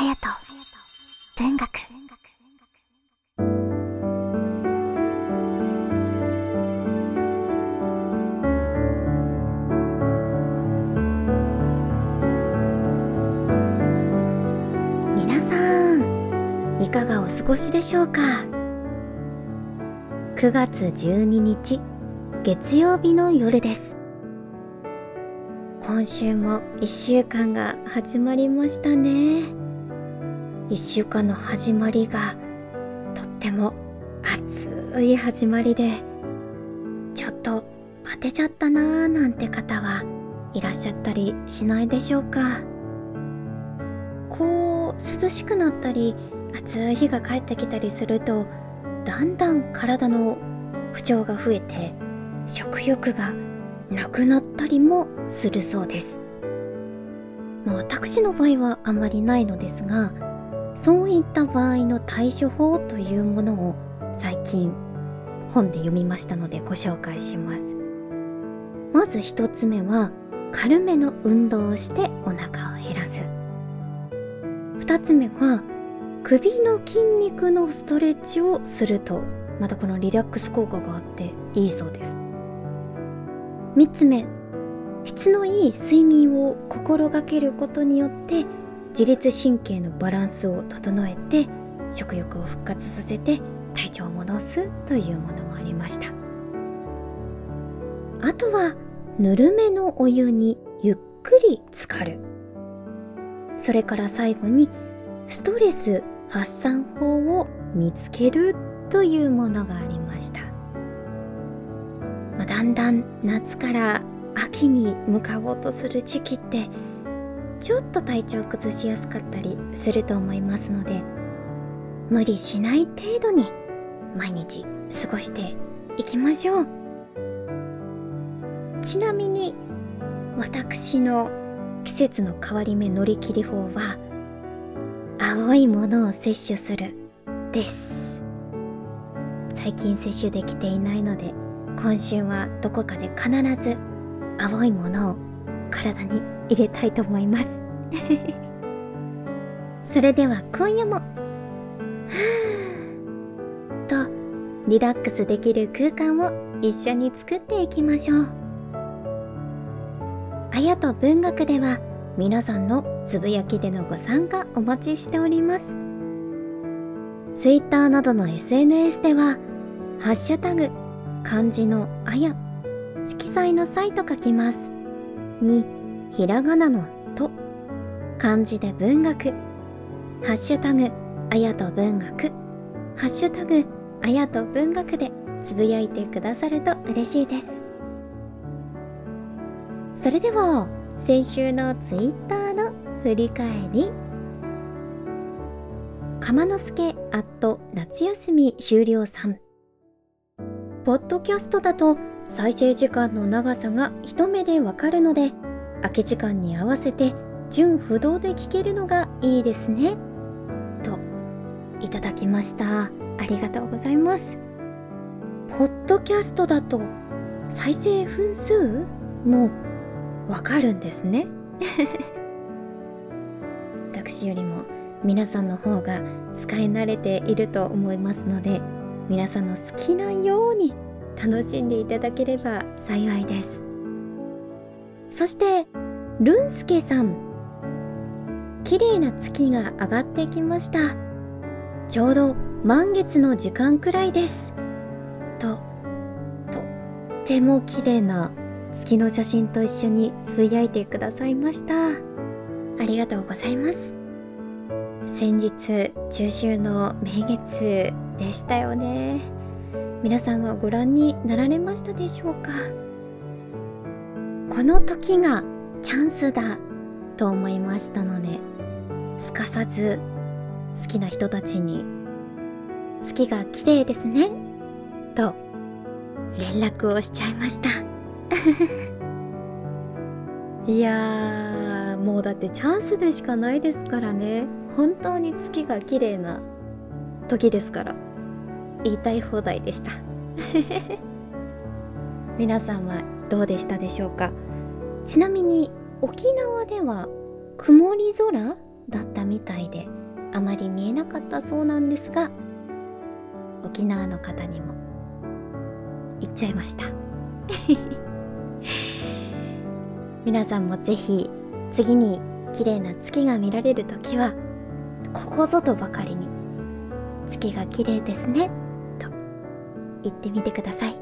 隼人文学。皆さんいかがお過ごしでしょうか？9月12日月曜日の夜です。今週も1週間が始まりましたね。1週間の始まりがとっても暑い始まりでちょっとバテちゃったなーなんて方はいらっしゃったりしないでしょうか。こう涼しくなったり暑い日が帰ってきたりするとだんだん体の不調が増えて食欲がなくなったりもするそうです、まあ、私の場合はあまりないのですがそういった場合の対処法というものを最近本で読みましたのでご紹介します。まず一つ目は軽めの運動をしてお腹を減らす。二つ目は首の筋肉のストレッチをするとまたこのリラックス効果があっていいそうです。3つ目質のいい睡眠を心がけることによって自律神経のバランスを整えて食欲を復活させて体調を戻すというものもありました。あとはぬるめのお湯にゆっくり浸かる。それから最後にストレス発散法を見つけるというものがありました。まあ、だんだん夏から秋に向かおうとする時期ってちょっと体調崩しやすかったりすると思いますので無理しない程度に毎日過ごしていきましょう。ちなみに私の季節の変わり目乗り切り法は青いものを摂取するです。最近摂取できていないので今週はどこかで必ず青いものを体に入れたいと思います。それでは今夜も とリラックスできる空間を一緒に作っていきましょう。あやと文学では皆さんのつぶやきでのご参加お待ちしております。Twitter などの SNS ではハッシュタグ漢字のあや色彩の際と書きます。にひらがなのと漢字で文学。ハッシュタグあやと文学。ハッシュタグあやと文学でつぶやいてくださると嬉しいです。それでは先週のツイッターの振り返り。鎌之助アット夏休み終了さん。ポッドキャストだと再生時間の長さが一目でわかるので空き時間に合わせて純不動で聞けるのがいいですね。といただきました。ありがとうございます。ポッドキャストだと再生分数もわかるんですね。私よりも皆さんの方が使い慣れていると思いますので皆さんの好きなように楽しんでいただければ幸いです。そしてルンスケさん。綺麗な月が上がってきました。ちょうど満月の時間くらいです。ととっても綺麗な月の写真と一緒につぶやいてくださいました。ありがとうございます。先日中秋の名月でしたよね。皆さんはご覧になられましたでしょうか？この時がチャンスだと思いましたのですかさず好きな人たちに「月が綺麗ですね」と連絡をしちゃいました。いやもうだってチャンスでしかないですからね。本当に月が綺麗な時ですから。言いたい放題でした。皆さんはどうでしたでしょうか？ちなみに沖縄では曇り空だったみたいであまり見えなかったそうなんですが沖縄の方にも行っちゃいました。皆さんもぜひ次に綺麗な月が見られる時はここぞとばかりに月が綺麗ですねと言ってみてください。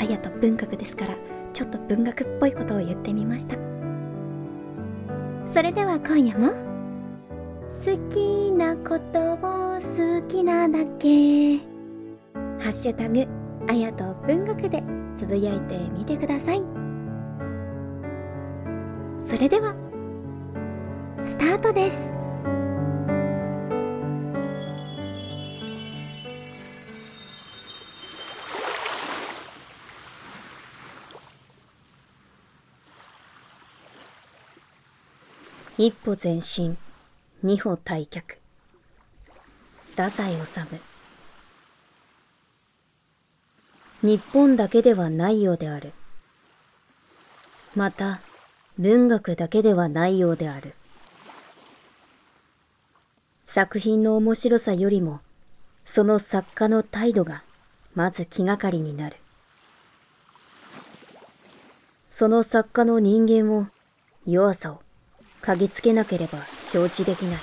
あやと文学ですからちょっと文学っぽいことを言ってみました。それでは今夜も好きなことを好きなだけ。ハッシュタグあやと文学でつぶやいてみてください。それではスタートです。一歩前進。二歩退却。太宰治。日本だけではないようである。また文学だけではないようである。作品の面白さよりもその作家の態度がまず気がかりになる。その作家の人間を弱さを嗅ぎつけなければ承知できない。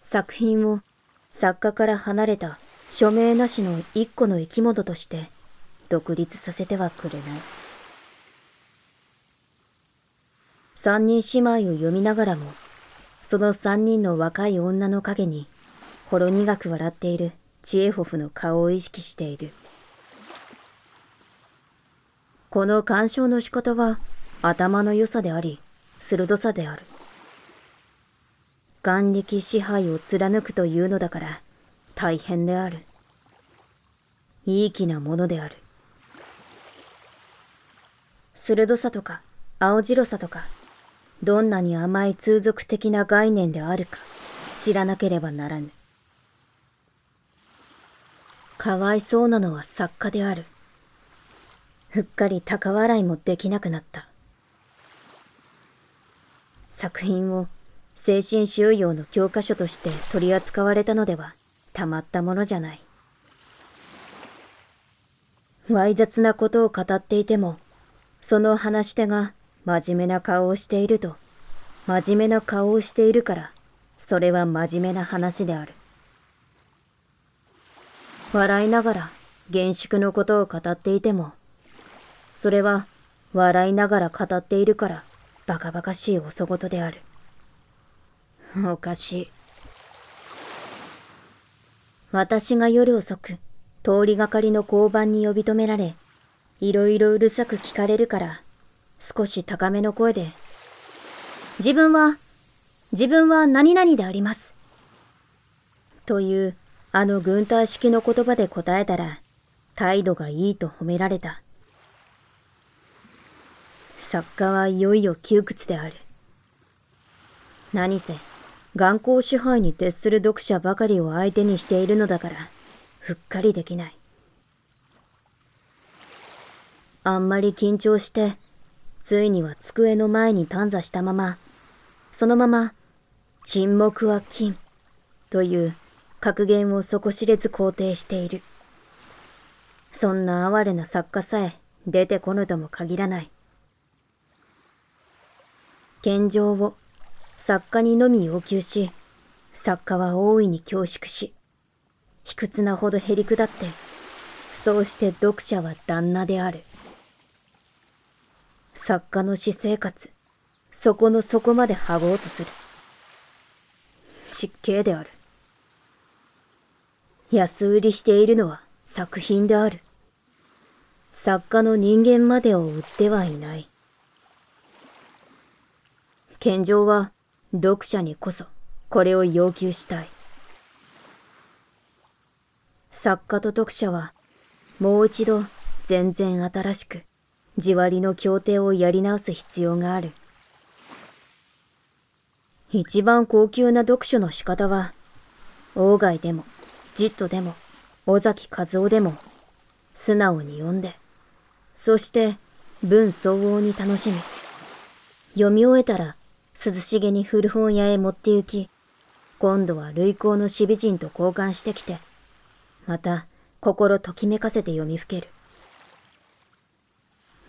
作品を作家から離れた署名なしの一個の生き物として独立させてはくれない。三人姉妹を読みながらも、その三人の若い女の影に、ほろ苦く笑っているチエホフの顔を意識している。この鑑賞の仕方は、頭の良さであり、鋭さである。眼力支配を貫くというのだから、大変である。いい気なものである。鋭さとか、青白さとか、どんなに甘い通俗的な概念であるか、知らなければならぬ。かわいそうなのは作家である。ふっかり高笑いもできなくなった。作品を精神収容の教科書として取り扱われたのではたまったものじゃない。わい雑なことを語っていても、その話し手が真面目な顔をしていると、真面目な顔をしているから、それは真面目な話である。笑いながら厳粛のことを語っていても、それは笑いながら語っているから、バカバカしいおそごとである。おかしい。私が夜遅く、通りがかりの交番に呼び止められ、いろいろうるさく聞かれるから、少し高めの声で、自分は、自分は何々であります。という、あの軍隊式の言葉で答えたら、態度がいいと褒められた。作家はいよいよ窮屈である。何せ、眼光支配に徹する読者ばかりを相手にしているのだから、ふっかりできない。あんまり緊張して、ついには机の前に短座したまま、そのまま、沈黙は金、という格言を底知れず肯定している。そんな哀れな作家さえ出てこぬとも限らない。献上を作家にのみ要求し、作家は大いに恐縮し、卑屈なほどへりくだって、そうして読者は旦那である。作家の私生活、そこの底まで剥ごうとする。失敬である。安売りしているのは作品である。作家の人間までを売ってはいない。献上は読者にこそこれを要求したい。作家と読者はもう一度全然新しく地割りの協定をやり直す必要がある。一番高級な読書の仕方は、鴎外でも、ジットでも、尾崎和夫でも、素直に読んで、そして文相応に楽しみ、読み終えたら涼しげに古本屋へ持って行き、今度は類行の死美人と交換してきて、また心ときめかせて読みふける。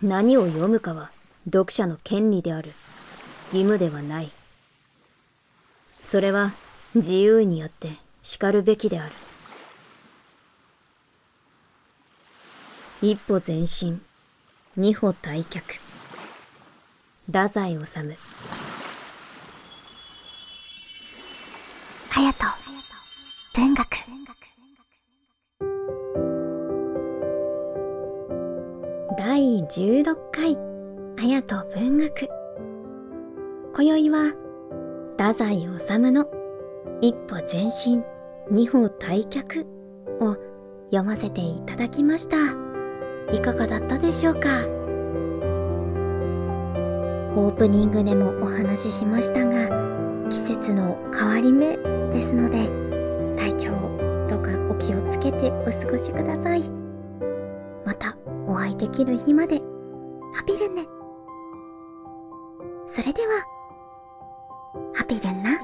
何を読むかは読者の権利である。義務ではない。それは自由にやって叱るべきである。一歩前進、二歩退却。太宰治。文学。第16回、隼人文学。今宵は、太宰治の一歩前進、二歩退却を読ませていただきました。いかがだったでしょうか？オープニングでもお話ししましたが、季節の変わり目ですので、体調どうかお気をつけてお過ごしください。またお会いできる日まで、ハピルンね。それでは、ハピルンな、